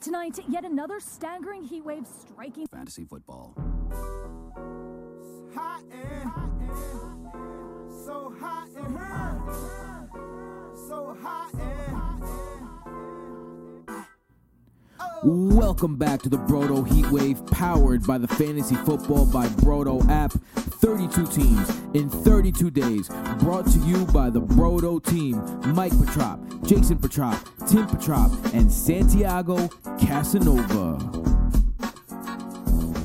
Tonight, yet another staggering heat wave striking fantasy football. Hot and so hot and so hot and Welcome back to the Brodo Heatwave, powered by the Fantasy Football by Brodo app. 32 teams in 32 days, brought to you by the Brodo team Mike Petrop, Jason Petrop, Tim Petrop, and Santiago Casanova.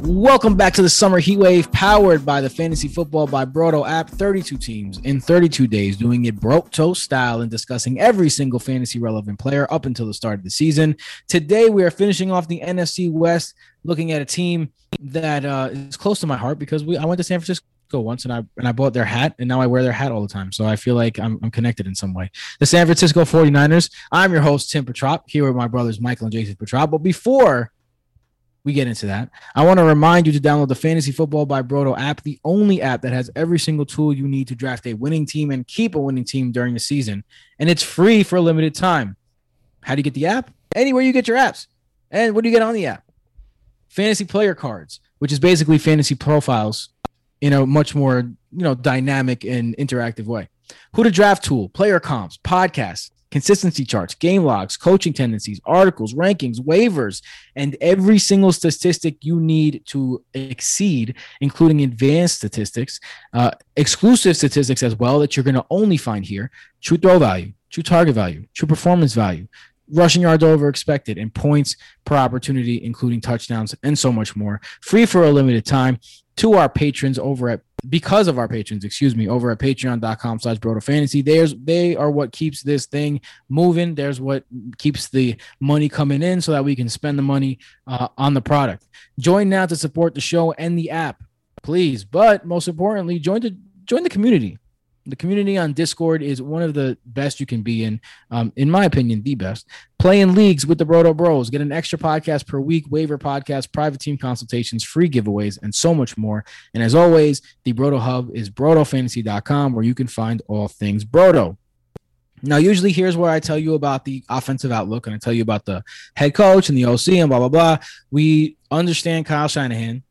Welcome back to the Summer Heatwave, powered by the Fantasy Football by Brodo app. 32 teams in 32 days, doing it broke toe style and discussing every single fantasy relevant player up until the start of the season. Today, we are finishing off the NFC West, looking at a team that uh, is close to my heart because we I went to San Francisco once and I and I bought their hat and now I wear their hat all the time. So I feel like I'm, I'm connected in some way. The San Francisco 49ers. I'm your host, Tim Petrop, here with my brothers Michael and Jason Petrop. But before we get into that, I want to remind you to download the Fantasy Football by Brodo app, the only app that has every single tool you need to draft a winning team and keep a winning team during the season. And it's free for a limited time. How do you get the app? Anywhere you get your apps. And what do you get on the app? Fantasy player cards, which is basically fantasy profiles in a much more, you know, dynamic and interactive way. Who to draft tool, player comps, podcasts, consistency charts, game logs, coaching tendencies, articles, rankings, waivers, and every single statistic you need to exceed, including advanced statistics, uh, exclusive statistics as well that you're going to only find here true throw value, true target value, true performance value, rushing yards over expected, and points per opportunity, including touchdowns, and so much more. Free for a limited time to our patrons over at because of our patrons, excuse me, over at patreon.com slash broto fantasy. There's they are what keeps this thing moving. There's what keeps the money coming in so that we can spend the money uh, on the product. Join now to support the show and the app, please. But most importantly, join the join the community. The community on Discord is one of the best you can be in, um, in my opinion, the best. Play in leagues with the Broto Bros. Get an extra podcast per week, waiver podcast, private team consultations, free giveaways, and so much more. And as always, the Broto Hub is brotofantasy.com where you can find all things Broto. Now, usually here's where I tell you about the offensive outlook and I tell you about the head coach and the OC and blah, blah, blah. We understand Kyle Shanahan.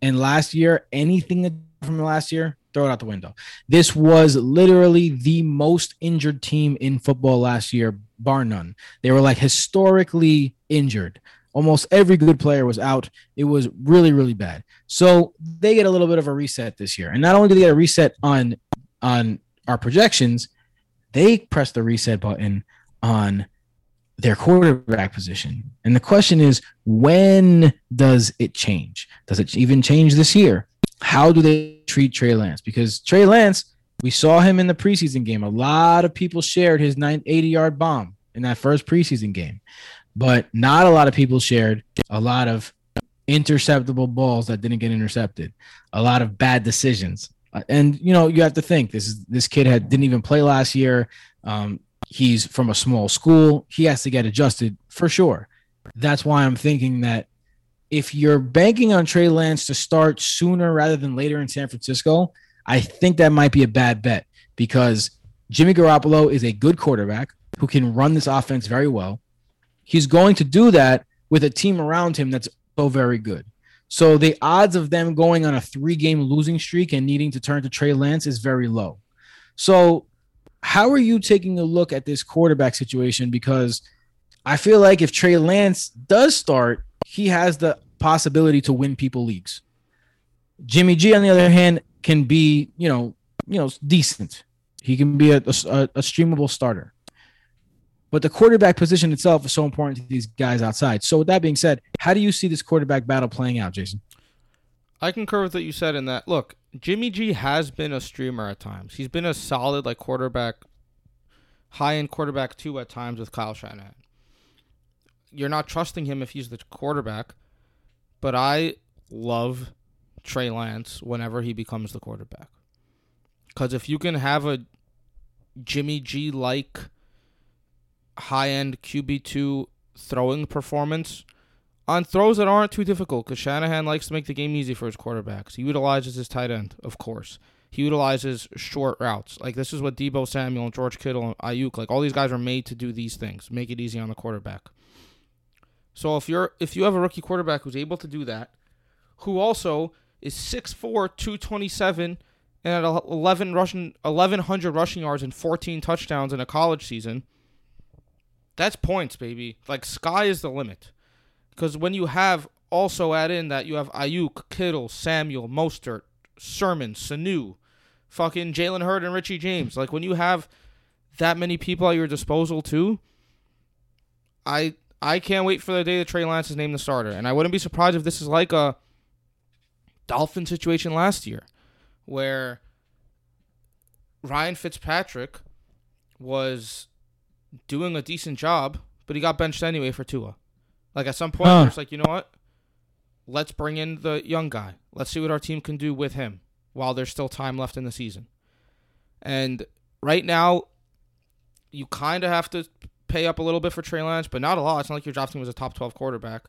And last year, anything from last year, throw it out the window. This was literally the most injured team in football last year, bar none. They were like historically injured. Almost every good player was out. It was really, really bad. So they get a little bit of a reset this year. And not only do they get a reset on on our projections, they press the reset button on their quarterback position. And the question is, when does it change? Does it even change this year? How do they treat Trey Lance? Because Trey Lance, we saw him in the preseason game. A lot of people shared his 980 yard bomb in that first preseason game, but not a lot of people shared a lot of interceptable balls that didn't get intercepted, a lot of bad decisions. Uh, And you know, you have to think this is this kid had didn't even play last year. Um, he's from a small school. He has to get adjusted for sure. That's why I'm thinking that if you're banking on Trey Lance to start sooner rather than later in San Francisco, I think that might be a bad bet because Jimmy Garoppolo is a good quarterback who can run this offense very well. He's going to do that with a team around him that's so very good. So the odds of them going on a three game losing streak and needing to turn to Trey Lance is very low. So, how are you taking a look at this quarterback situation? Because I feel like if Trey Lance does start, he has the possibility to win people leagues. Jimmy G, on the other hand, can be, you know, you know, decent. He can be a, a, a streamable starter. But the quarterback position itself is so important to these guys outside. So with that being said, how do you see this quarterback battle playing out, Jason? I concur with what you said in that. Look, Jimmy G has been a streamer at times. He's been a solid like quarterback, high end quarterback too at times with Kyle Shanahan. You're not trusting him if he's the quarterback, but I love Trey Lance whenever he becomes the quarterback. Because if you can have a Jimmy G like high end QB2 throwing performance on throws that aren't too difficult, because Shanahan likes to make the game easy for his quarterbacks. He utilizes his tight end, of course. He utilizes short routes. Like this is what Deebo Samuel and George Kittle and Aiyuk, like all these guys are made to do these things, make it easy on the quarterback. So if you're if you have a rookie quarterback who's able to do that, who also is 6'4", 227, and at 11 rushing 1100 rushing yards and 14 touchdowns in a college season, that's points, baby. Like sky is the limit. Because when you have also add in that you have Aiyuk, Kittle, Samuel, Mostert, Sermon, Sanu, fucking Jalen Hurd and Richie James. Like when you have that many people at your disposal too, I I can't wait for the day that Trey Lance is named the starter. And I wouldn't be surprised if this is like a Dolphin situation last year, where Ryan Fitzpatrick was doing a decent job, but he got benched anyway for Tua. Like at some point, Huh. it's like, you know what? Let's bring in the young guy. Let's see what our team can do with him while there's still time left in the season. And right now, you kind of have to pay up a little bit for Trey Lance, but not a lot. It's not like you're drafting him as a top 12 quarterback.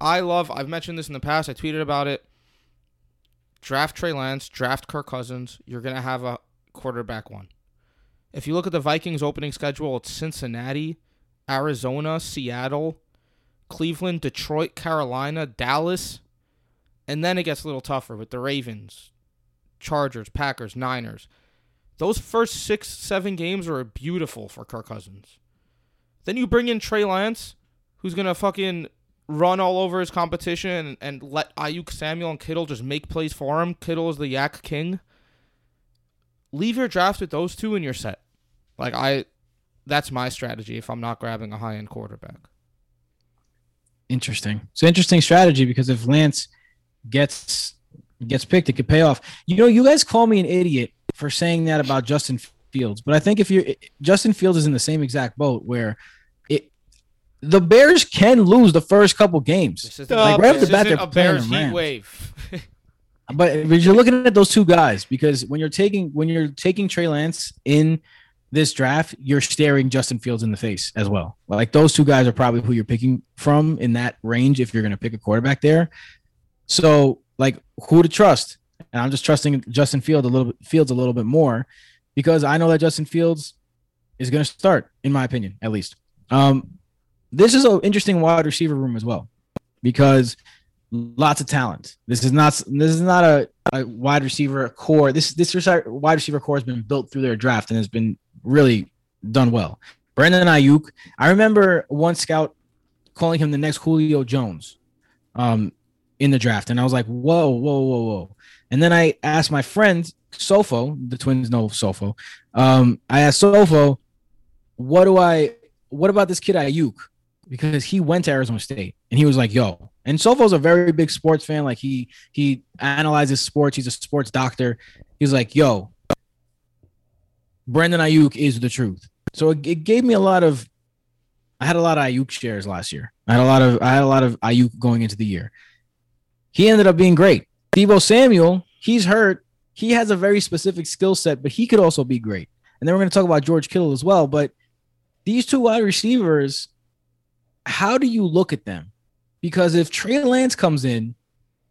I love, I've mentioned this in the past, I tweeted about it. Draft Trey Lance, draft Kirk Cousins. You're going to have a quarterback one. If you look at the Vikings opening schedule, it's Cincinnati, Arizona, Seattle, Cleveland, Detroit, Carolina, Dallas, and then it gets a little tougher with the Ravens, Chargers, Packers, Niners. Those first six, seven games are beautiful for Kirk Cousins. Then you bring in Trey Lance, who's gonna fucking run all over his competition and, and let Aiyuk, Samuel, and Kittle just make plays for him. Kittle is the yak king. Leave your draft with those two and you're set. Like I that's my strategy if I'm not grabbing a high end quarterback. Interesting. It's an interesting strategy because if Lance gets gets picked, it could pay off. You know, you guys call me an idiot for saying that about Justin Fields, but I think if you're Justin Fields is in the same exact boat where the Bears can lose the first couple games. This is Like, right off the this bat, isn't they're a Bears heat Rams. wave. But, but you're looking at those two guys because when you're taking when you're taking Trey Lance in this draft, you're staring Justin Fields in the face as well. Like those two guys are probably who you're picking from in that range if you're going to pick a quarterback there. So like who to trust? And I'm just trusting Justin Field a little bit Fields a little bit more because I know that Justin Fields is going to start in my opinion at least. Um this is an interesting wide receiver room as well because lots of talent. This is not this is not a, a wide receiver corps. This this wide receiver corps has been built through their draft and has been really done well. Brandon Aiyuk, I remember one scout calling him the next Julio Jones um, in the draft, and I was like, whoa, whoa, whoa, whoa. And then I asked my friend Sofo, the twins know Sofo. Um, I asked Sofo, what do I, what about this kid Aiyuk? Because he went to Arizona State, and he was like, yo. And Sofo's a very big sports fan. Like he he analyzes sports. He's a sports doctor. He's like, yo, Brandon Aiyuk is the truth. So it, it gave me a lot of. I had a lot of Aiyuk shares last year. I had a lot of I had a lot of Aiyuk going into the year. He ended up being great. Deebo Samuel, he's hurt. He has a very specific skill set, but he could also be great. And then we're going to talk about George Kittle as well. But these two wide receivers, how do you look at them? Because if Trey Lance comes in,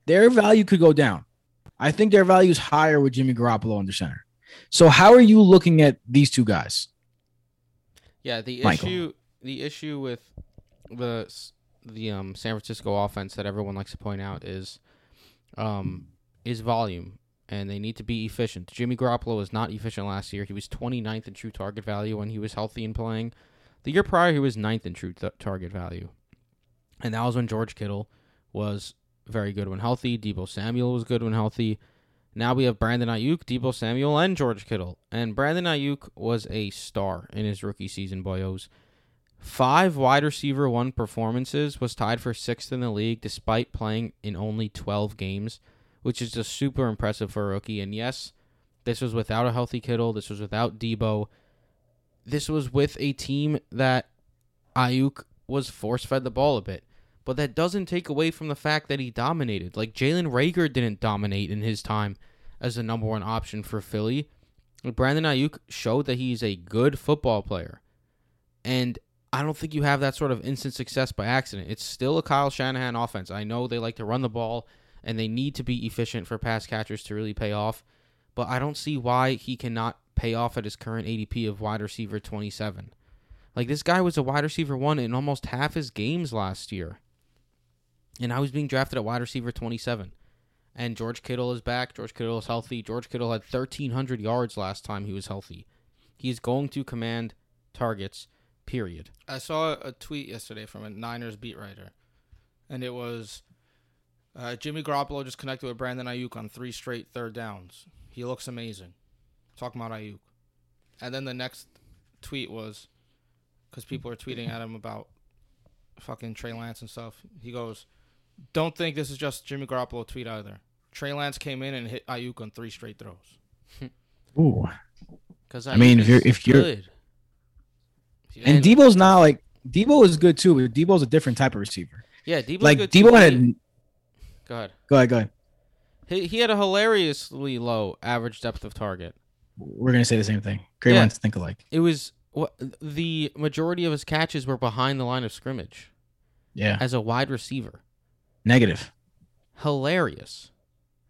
their value could go down. I think their value is higher with Jimmy Garoppolo under center. So how are you looking at these two guys? Yeah, the Michael. issue the issue with the the um San Francisco offense that everyone likes to point out is um is volume and they need to be efficient. Jimmy Garoppolo was not efficient last year. He was 29th in true target value when he was healthy and playing. The year prior he was ninth in true th- target value. And that was when George Kittle was very good when healthy. Deebo Samuel was good when healthy. Now we have Brandon Aiyuk, Deebo Samuel, and George Kittle. And Brandon Aiyuk was a star in his rookie season, boyos. Five wide receiver one performances was tied for sixth in the league despite playing in only 12 games, which is just super impressive for a rookie. And yes, this was without a healthy Kittle. This was without Deebo. This was with a team that Aiyuk was force fed the ball a bit. But that doesn't take away from the fact that he dominated. Like Jalen Reagor didn't dominate in his time as the number one option for Philly. Brandon Aiyuk showed that he's a good football player. And I don't think you have that sort of instant success by accident. It's still a Kyle Shanahan offense. I know they like to run the ball and they need to be efficient for pass catchers to really pay off, but I don't see why he cannot pay off at his current ADP of wide receiver 27. Like this guy was a wide receiver 1 in almost half his games last year. And I was being drafted at wide receiver 27. And George Kittle is back. George Kittle is healthy. George Kittle had 1,300 yards last time he was healthy. He's going to command targets, period. I saw a tweet yesterday from a Niners beat writer, and it was uh, Jimmy Garoppolo just connected with Brandon Aiyuk on three straight third downs. He looks amazing. Talking about Aiyuk, and then the next tweet was because people are tweeting at him about fucking Trey Lance and stuff. He goes, "Don't think this is just Jimmy Garoppolo tweet either. Trey Lance came in and hit Aiyuk on three straight throws. Ooh. Because I mean, if you're- if you're- good. And Deebo's not like Deebo is good too, but Deebo's a different type of receiver. yeah, Deebo's like good too. Deebo He- had. Go ahead. Go ahead, go ahead. He, he had a hilariously low average depth of target. We're gonna say the same thing. Great Yeah. minds think alike. It was what the majority of his catches were behind the line of scrimmage Yeah. as a wide receiver. Negative. Hilarious.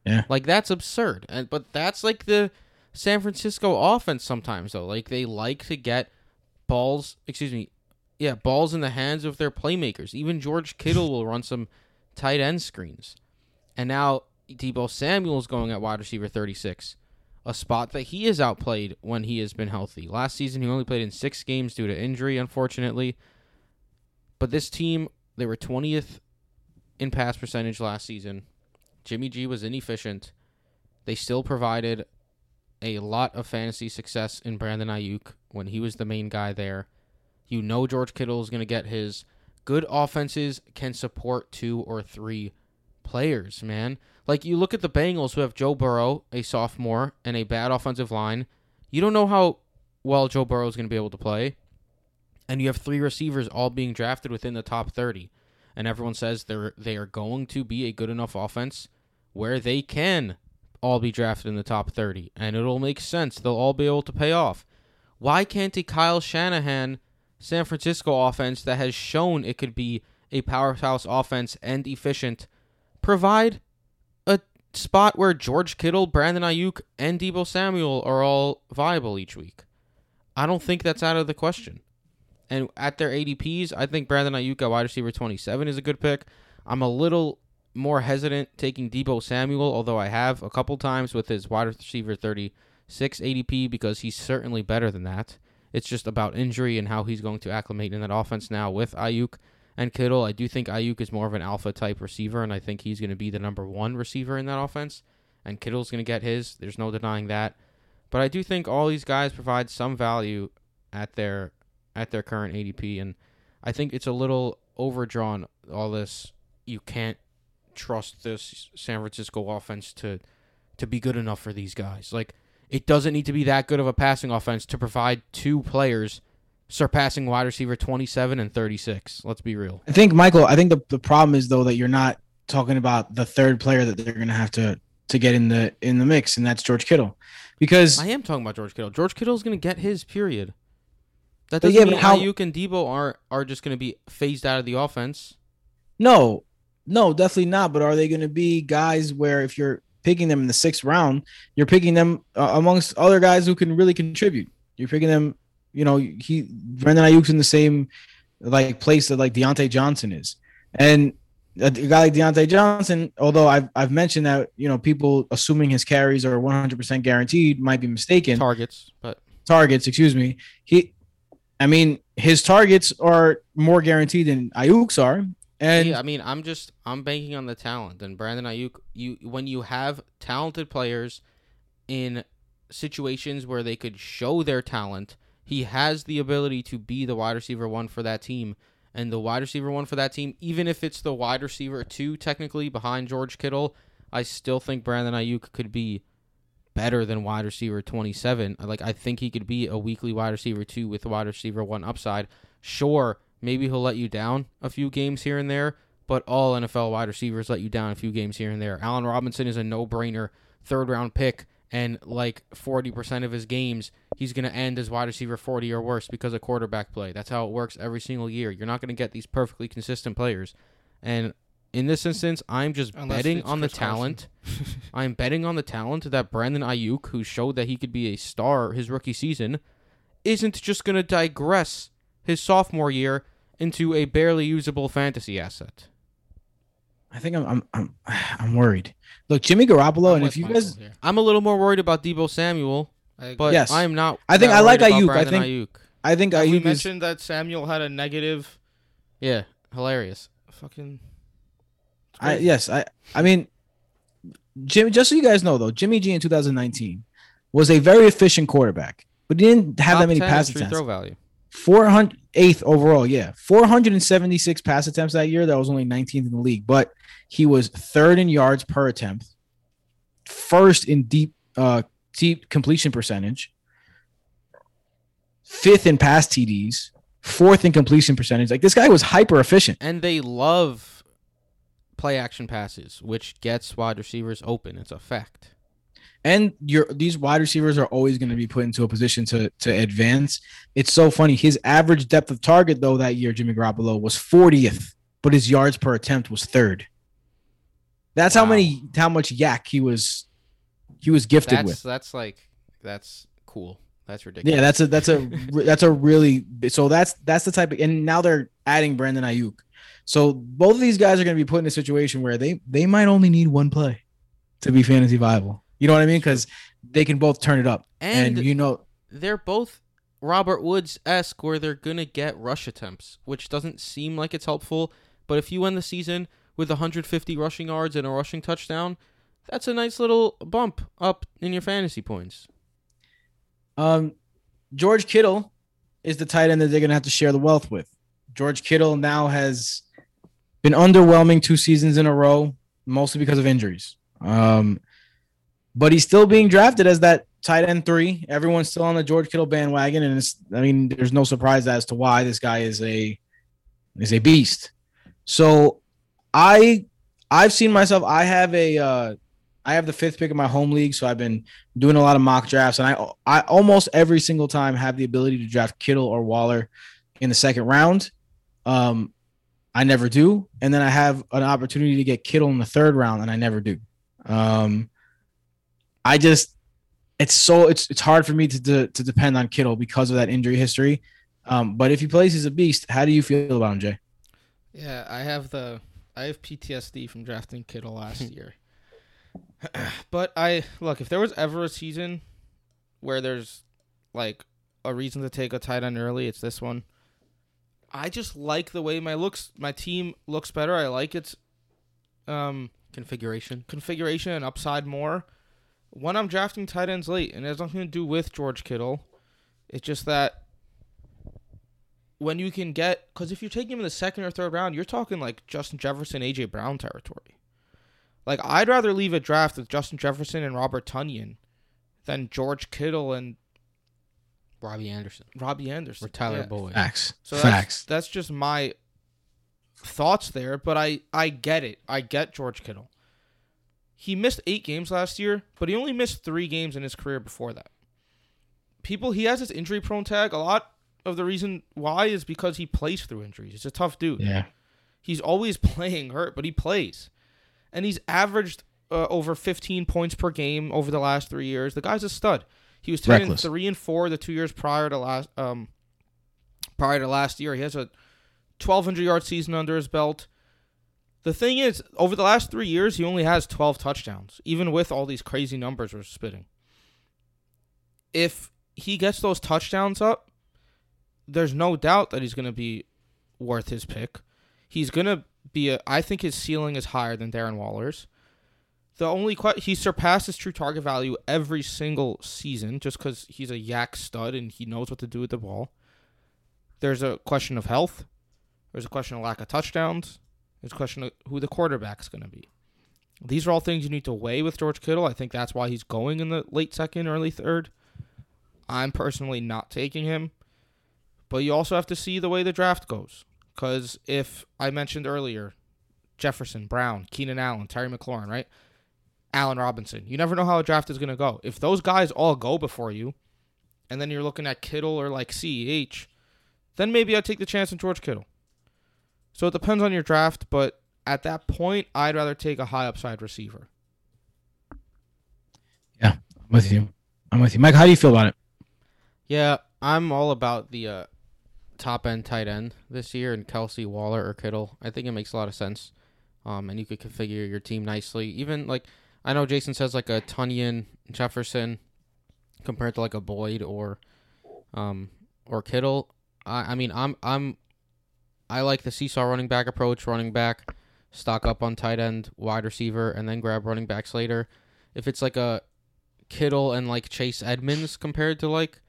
Yeah. Like that's absurd. And but that's like the San Francisco offense sometimes though. Like they like to get balls, excuse me. Yeah, balls in the hands of their playmakers. Even George Kittle will run some tight end screens. And now Deebo Samuel's going at wide receiver 36, a spot that he has outplayed when he has been healthy. Last season, he only played in six games due to injury, unfortunately. But this team, they were 20th in pass percentage last season. Jimmy G was inefficient. They still provided a lot of fantasy success in Brandon Aiyuk when he was the main guy there. You know George Kittle is going to get his. Good offenses can support two or three players, man. Like you look at the Bengals who have Joe Burrow, a sophomore, and a bad offensive line. You don't know how well Joe Burrow is going to be able to play. And you have three receivers all being drafted within the top 30. And everyone says they're they are going to be a good enough offense where they can all be drafted in the top 30 and it'll make sense. They'll all be able to pay off. Why can't a Kyle Shanahan San Francisco offense that has shown it could be a powerhouse offense and efficient provide a spot where George Kittle, Brandon Aiyuk, and Deebo Samuel are all viable each week? I don't think that's out of the question. And at their ADPs, I think Brandon Aiyuk at wide receiver 27 is a good pick. I'm a little more hesitant taking Deebo Samuel, although I have a couple times with his wide receiver 36 ADP because he's certainly better than that. It's just about injury and how he's going to acclimate in that offense now with Aiyuk and Kittle. I do think Aiyuk is more of an alpha type receiver, and I think he's going to be the number one receiver in that offense. And Kittle's going to get his. There's no denying that. But I do think all these guys provide some value at their at their current ADP, and I think it's a little overdrawn. All this you can't trust this San Francisco offense to to be good enough for these guys. Like it doesn't need to be that good of a passing offense to provide two players surpassing wide receiver 27 and 36. Let's be real. I think Michael. I think the, the problem is though that you're not talking about the third player that they're gonna have to to get in the in the mix, and that's George Kittle, because I am talking about George Kittle. George Kittle's going to get his period. That But doesn't yeah, but mean how- Aiyuk and Deebo are are just going to be phased out of the offense. no, no, definitely not. But are they gonna be guys where if you're picking them in the sixth round, you're picking them uh, amongst other guys who can really contribute. You're picking them. You know, he Brendan Aiyuk's in the same like place that like Diontae Johnson is, and a guy like Diontae Johnson, although I've I've mentioned that you know people assuming his carries are 100% guaranteed might be mistaken. Targets, but targets, excuse me. He, I mean, his targets are more guaranteed than Aiyuk's are, and yeah, I mean, I'm just I'm banking on the talent. And Brandon Aiyuk, you when you have talented players in situations where they could show their talent, he has the ability to be the wide receiver one for that team. And the wide receiver one for that team, even if it's the wide receiver two, technically behind George Kittle, I still think Brandon Aiyuk could be better than wide receiver 27. Like I think he could be a weekly wide receiver 2 with wide receiver 1 upside. Sure, maybe he'll let you down a few games here and there, but all NFL wide receivers let you down a few games here and there. Allen Robinson is a no-brainer third round pick and like 40% of his games he's going to end as wide receiver 40 or worse because of quarterback play. That's how it works every single year. You're not going to get these perfectly consistent players. And in this instance, I'm just Unless betting on the Chris Carson. talent. I'm betting on the talent that Brandon Aiyuk, who showed that he could be a star his rookie season, isn't just going to digress his sophomore year into a barely usable fantasy asset. I think I'm I'm I'm, I'm worried. Look, Jimmy Garoppolo, I'm and if you Michael guys, here. I'm a little more worried about Deebo Samuel, but Yes. I'm not. I think I like worried about Aiyuk. I think- Aiyuk. I think have we Aiyuk is mentioned that Samuel had a negative Yeah, hilarious. fucking. I yes, I I mean Jimmy. just so you guys know though, Jimmy G in 2019 was a very efficient quarterback, but he didn't have Top that many 10 pass in free attempts. throw value. 408th overall, yeah. 476 pass attempts that year. That was only 19th in the league, but he was third in yards per attempt, first in deep uh deep completion percentage, fifth in pass TDs, fourth in completion percentage. Like this guy was hyper efficient. And they love play action passes, which gets wide receivers open. It's a fact. And your these wide receivers are always going to be put into a position to to advance. It's so funny. His average depth of target though that year, Jimmy Garoppolo was 40th, but his yards per attempt was third. That's how many how much yak he was he was gifted That's with. that's like that's cool. That's ridiculous. Yeah, that's a that's a that's a really so that's that's the type of and now they're adding Brandon Aiyuk. So both of these guys are going to be put in a situation where they they might only need one play to be fantasy viable. You know what I mean? Because they can both turn it up, and, And- you know they're both Robert Woods esque, where they're gonna get rush attempts, which doesn't seem like it's helpful. But if you end the season with 150 rushing yards and a rushing touchdown, that's a nice little bump up in your fantasy points. Um, George Kittle is the tight end that they're going to have to share the wealth with. George Kittle now has been underwhelming two seasons in a row, mostly because of injuries. Um, but he's still being drafted as that tight end three. Everyone's still on the George Kittle bandwagon, and it's I mean, there's no surprise as to why this guy is a is a beast. So I I've seen myself. I have a uh, I have the fifth pick in my home league, so I've been doing a lot of mock drafts, and I I almost every single time have the ability to draft Kittle or Waller in the second round. Um, I never do, and then I have an opportunity to get Kittle in the third round, and I never do. Um, I just it's so it's it's hard for me to to, to depend on Kittle because of that injury history. Um, but if he plays, he's a beast. How do you feel about him, Jay? Yeah, I have the I have PTSD from drafting Kittle last year. but I look if there was ever a season where there's like a reason to take a tight end early, it's this one. I just like the way my looks my team looks better. I like its um Configuration. configuration and upside more when I'm drafting tight ends late, and it has nothing to do with George Kittle. It's just that when you can get, because if you're taking him in the second or third round, you're talking like Justin Jefferson, AJ Brown territory. Like I'd rather leave a draft with Justin Jefferson and Robert Tonyan than George Kittle and Robbie Anderson. Robbie Anderson Or Tyler Yeah. Boyd. Facts. So that's, Facts. that's just my thoughts there, but I I get it. I get George Kittle. He missed 8 games last year, but he only missed 3 games in his career before that. People he has this injury prone tag. A lot of the reason why is because he plays through injuries. He's a tough dude. Yeah. He's always playing hurt, but he plays. And he's averaged uh, over 15 points per game over the last 3 years. The guy's a stud. He was 10 and 3 and 4 the 2 years prior to last um prior to last year. He has a 1200 yard season under his belt. The thing is, over the last 3 years, he only has 12 touchdowns, even with all these crazy numbers we're spitting. If he gets those touchdowns up, there's no doubt that he's going to be worth his pick. He's going to be a I think his ceiling is higher than Darren Waller's. The only que- he surpasses true target value every single season just cuz he's a yak stud and he knows what to do with the ball. There's a question of health. There's a question of lack of touchdowns. There's a question of who the quarterback's going to be. These are all things you need to weigh with George Kittle. I think that's why he's going in the late second, early third. I'm personally not taking him. But you also have to see the way the draft goes. Because if I mentioned earlier, Jefferson, Brown, Keenan Allen, Terry McLaurin, right? Allen Robinson. You never know how a draft is going to go. If those guys all go before you, and then you're looking at Kittle or like CEH, then maybe I'd take the chance on George Kittle. So it depends on your draft, but at that point, I'd rather take a high upside receiver. Yeah, I'm with you. I'm with you. Mike, how do you feel about it? Yeah, I'm all about the uh, top end tight end this year, and Kelce, Waller, or Kittle. I think it makes a lot of sense. um, and you could configure your team nicely. Even like I know Jason says like a Tonyan Jefferson compared to like a Boyd or um or Kittle. I I mean I'm I'm I like the seesaw running back approach, running back stock up on tight end, wide receiver, and then grab running backs later. If it's like a Kittle and like Chase Edmonds compared to like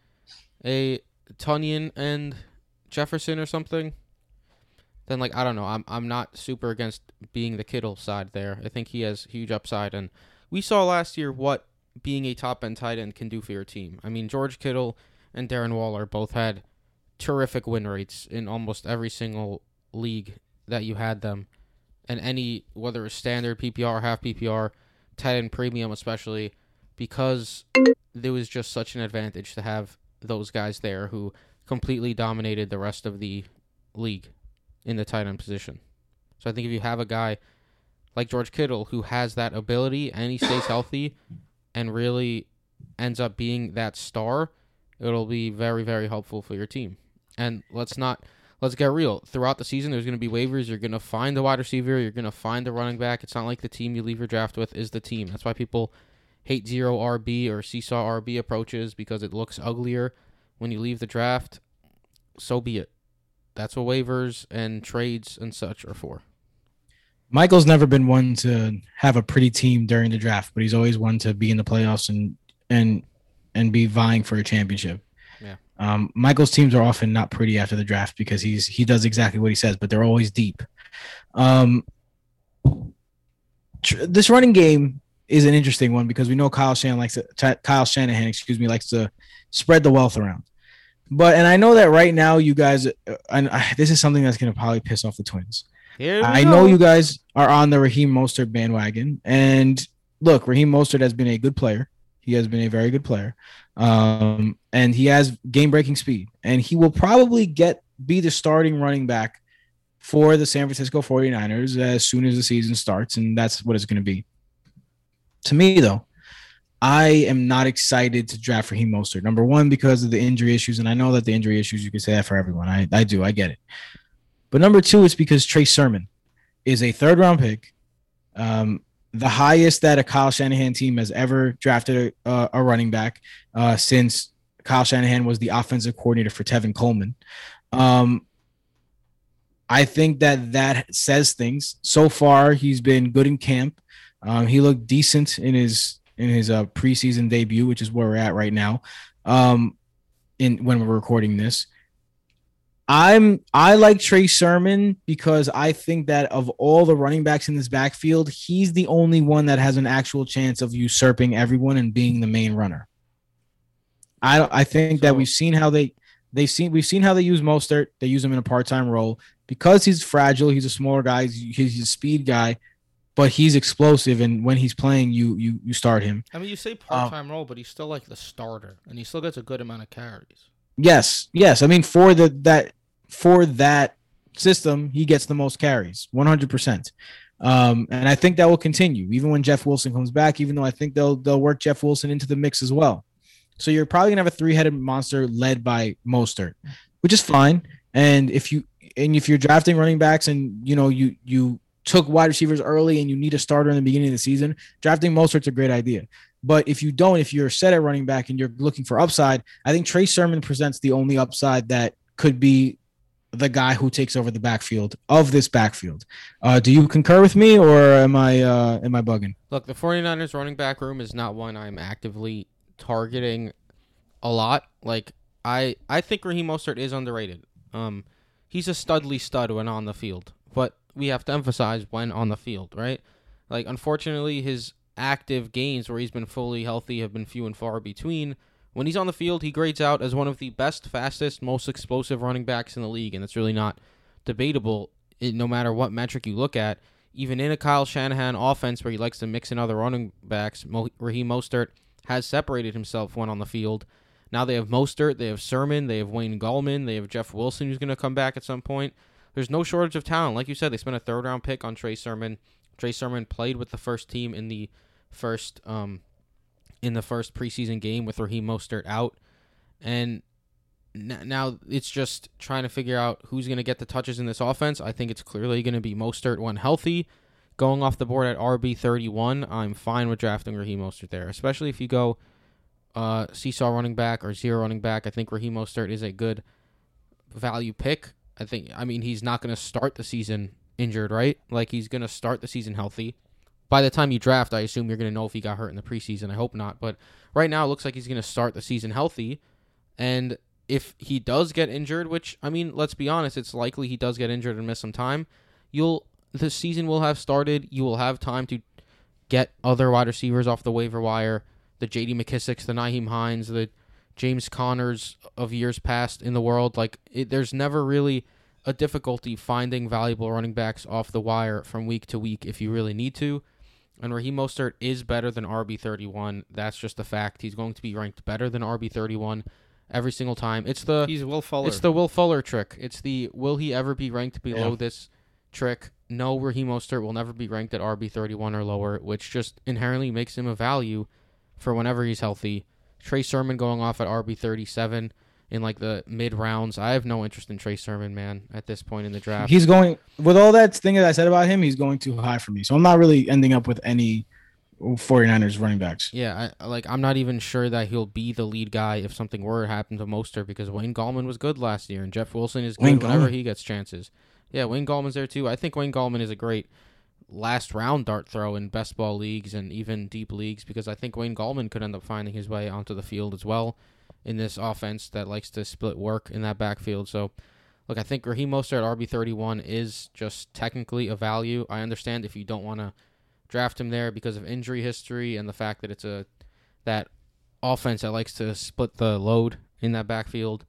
a Tonyan and Jefferson or something, then like I don't know. I'm I'm not super against being the Kittle side there. I think he has huge upside, and we saw last year what being a top end tight end can do for your team. I mean, George Kittle and Darren Waller both had terrific win rates in almost every single league that you had them, and any whether it's standard PPR, half PPR, tight end premium especially, because there was just such an advantage to have those guys there who completely dominated the rest of the league in the tight end position. So I think if you have a guy like George Kittle who has that ability and he stays healthy and really ends up being that star, it'll be very very helpful for your team. And let's not let's get real. Throughout the season there's going to be waivers, you're going to find the wide receiver, you're going to find the running back. It's not like the team you leave your draft with is the team. That's why people hate zero RB or seesaw RB approaches because it looks uglier when you leave the draft. So be it. That's what waivers and trades and such are for. Michael's never been one to have a pretty team during the draft, but he's always one to be in the playoffs and and and be vying for a championship. Um, Michael's teams are often not pretty after the draft because he's he does exactly what he says, but they're always deep. Um, tr- this running game is an interesting one because we know Kyle Shanahan likes to, Ty- Kyle Shanahan, excuse me, likes to spread the wealth around. But and I know that right now you guys, uh, and I, this is something that's going to probably piss off the Twins. I go. know you guys are on the Raheem Mostert bandwagon, and look, Raheem Mostert has been a good player. He has been a very good player, um, and he has game-breaking speed, and he will probably get be the starting running back for the San Francisco 49ers as soon as the season starts, and that's what it's going to be. To me, though, I am not excited to draft Raheem Mostert. Number one, because of the injury issues, and I know that the injury issues you can say that for everyone. I, I do, I get it. But number two, it's because Trey Sermon is a third round pick, um, the highest that a Kyle Shanahan team has ever drafted a, a running back uh, since Kyle Shanahan was the offensive coordinator for Tevin Coleman. Um, I think that that says things. So far, he's been good in camp. Um, he looked decent in his in his uh, preseason debut, which is where we're at right now. Um, in when we're recording this, I'm I like Trey Sermon because I think that of all the running backs in this backfield, he's the only one that has an actual chance of usurping everyone and being the main runner. I I think that we've seen how they they've seen we've seen how they use Mostert. They use him in a part time role because he's fragile. He's a smaller guy. He's, he's a speed guy, but he's explosive. And when he's playing, you you you start him. I mean, you Um, say part time role, but he's still like the starter, and he still gets a good amount of carries. Yes, yes. I mean, for the that for that system, he gets the most carries, one hundred percent. Um, and I think that will continue even when Jeff Wilson comes back. Even though I think they'll they'll work Jeff Wilson into the mix as well. So you're probably gonna have a three headed monster led by Mostert, which is fine. And if you and if you're drafting running backs and you know you you took wide receivers early and you need a starter in the beginning of the season, drafting Mostert's a great idea. But if you don't, if you're set at running back and you're looking for upside, I think Trey Sermon presents the only upside that could be the guy who takes over the backfield of this backfield. Uh, do you concur with me or am I uh, am I bugging? Look, the 49ers running back room is not one I'm actively targeting a lot. Like I I think Raheem Mostert is underrated. Um he's a studly stud when on the field, but we have to emphasize when on the field, right? Like unfortunately his active games where he's been fully healthy have been few and far between. When he's on the field, he grades out as one of the best, fastest, most explosive running backs in the league, and it's really not debatable it, no matter what metric you look at. Even in a Kyle Shanahan offense where he likes to mix in other running backs, Mo- Raheem Mostert has separated himself when on the field. Now they have Mostert, they have Sermon, they have Wayne Gallman, they have Jeff Wilson who's going to come back at some point. There's no shortage of talent. Like you said, they spent a third round pick on Trey Sermon. Trey Sermon played with the first team in the first um in the first preseason game with Raheem Mostert out, and now it's just trying to figure out who's going to get the touches in this offense. I think it's clearly going to be Mostert when healthy. going off the board at RB thirty one, I'm fine with drafting Raheem Mostert there, especially if you go uh, seesaw running back or zero running back. I think Raheem Mostert is a good value pick. I think. I mean, he's not going to start the season injured, right? Like he's going to start the season healthy. By the time you draft, I assume you're going to know if he got hurt in the preseason. I hope not, but right now it looks like he's going to start the season healthy. And if he does get injured, which I mean, let's be honest, it's likely he does get injured and miss some time. You'll the season will have started. You will have time to get other wide receivers off the waiver wire. The J.D. McKissicks, the Nyheim Hines, the James Connors of years past in the world. Like it, there's never really a difficulty finding valuable running backs off the wire from week to week if you really need to. And Raheem Mostert is better than RB31. That's just a fact. He's going to be ranked better than RB31 every single time. It's the He's Will Fuller. it's the Will Fuller trick. It's the will he ever be ranked below Yeah. this trick? No, Raheem Mostert will never be ranked at RB thirty one or lower, which just inherently makes him a value for whenever he's healthy. Trey Sermon going off at RB thirty seven in like the mid rounds. I have no interest in Trey Sermon, man, at this point in the draft. He's going with all that thing that I said about him. He's going too high for me, so I'm not really ending up with any 49ers running backs. yeah, I, like I'm not even sure that he'll be the lead guy if something were to happen to Moster because Wayne Gallman was good last year and Jeff Wilson is good Wayne whenever Gallman? he gets chances. Yeah, Wayne Gallman's there too. I think Wayne Gallman is a great last round dart throw in best ball leagues and even deep leagues because I think Wayne Gallman could end up finding his way onto the field as well in this offense that likes to split work in that backfield. So, look, I think Raheem Mostert at RB thirty one is just technically a value. I understand if you don't want to draft him there because of injury history and the fact that it's a that offense that likes to split the load in that backfield.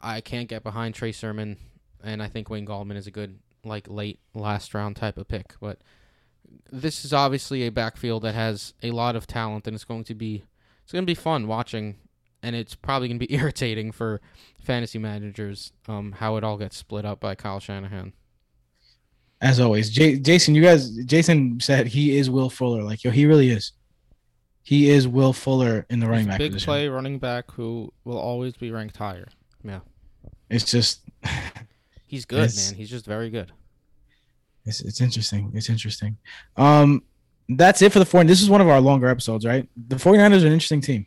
I can't get behind Trey Sermon, and I think Wayne Gallman is a good like late last round type of pick. But this is obviously a backfield that has a lot of talent, and it's going to be it's going to be fun watching, and it's probably going to be irritating for fantasy managers um, how it all gets split up by Kyle Shanahan. As always, J- Jason, you guys, Jason said he is Will Fuller. Like, yo, he really is. He is Will Fuller in the running He's back big position. play running back who will always be ranked higher. Yeah, it's just, He's good, man. He's just very good. it's, it's interesting. It's interesting. Um, that's it for the four. This is one of our longer episodes, right? The 49ers are an interesting team.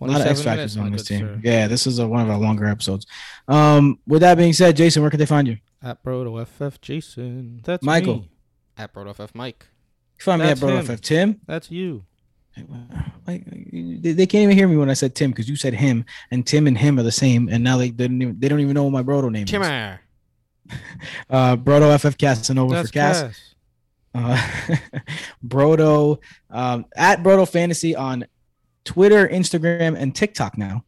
A lot of X factors on this team. sir. Yeah, this is a, one of our longer episodes. Um, with that being said, Jason, where can they find you? You At Brodo FF Jason. That's Michael. me. At BrodoFF Mike. can find me at That's Bro him. FF. Tim. That's you. Like, they, they can't even hear me when I said Tim because you said him, and Tim and him are the same, and now they they don't even, they don't even know what my Brodo name is. Timmer. Uh, Brodo FF Casanova That's for Cass. Cass. Uh, Brodo um, at Brodo Fantasy on Twitter, Instagram, and TikTok now.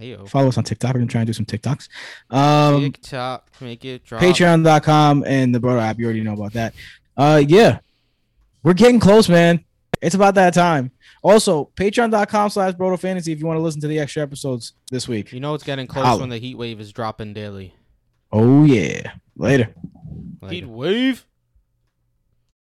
Heyo. Follow us on TikTok. We're gonna try and do some TikToks. Um, TikTok, make it drop. Patreon.com and the Brodo app. You already know about that. Uh, yeah, we're getting close, man. It's about that time. Also, patreon.com slash Brodo Fantasy if you want to listen to the extra episodes this week. You know it's getting close Holla. when the heat wave is dropping daily. Oh, yeah. Later. Later. Heat wave.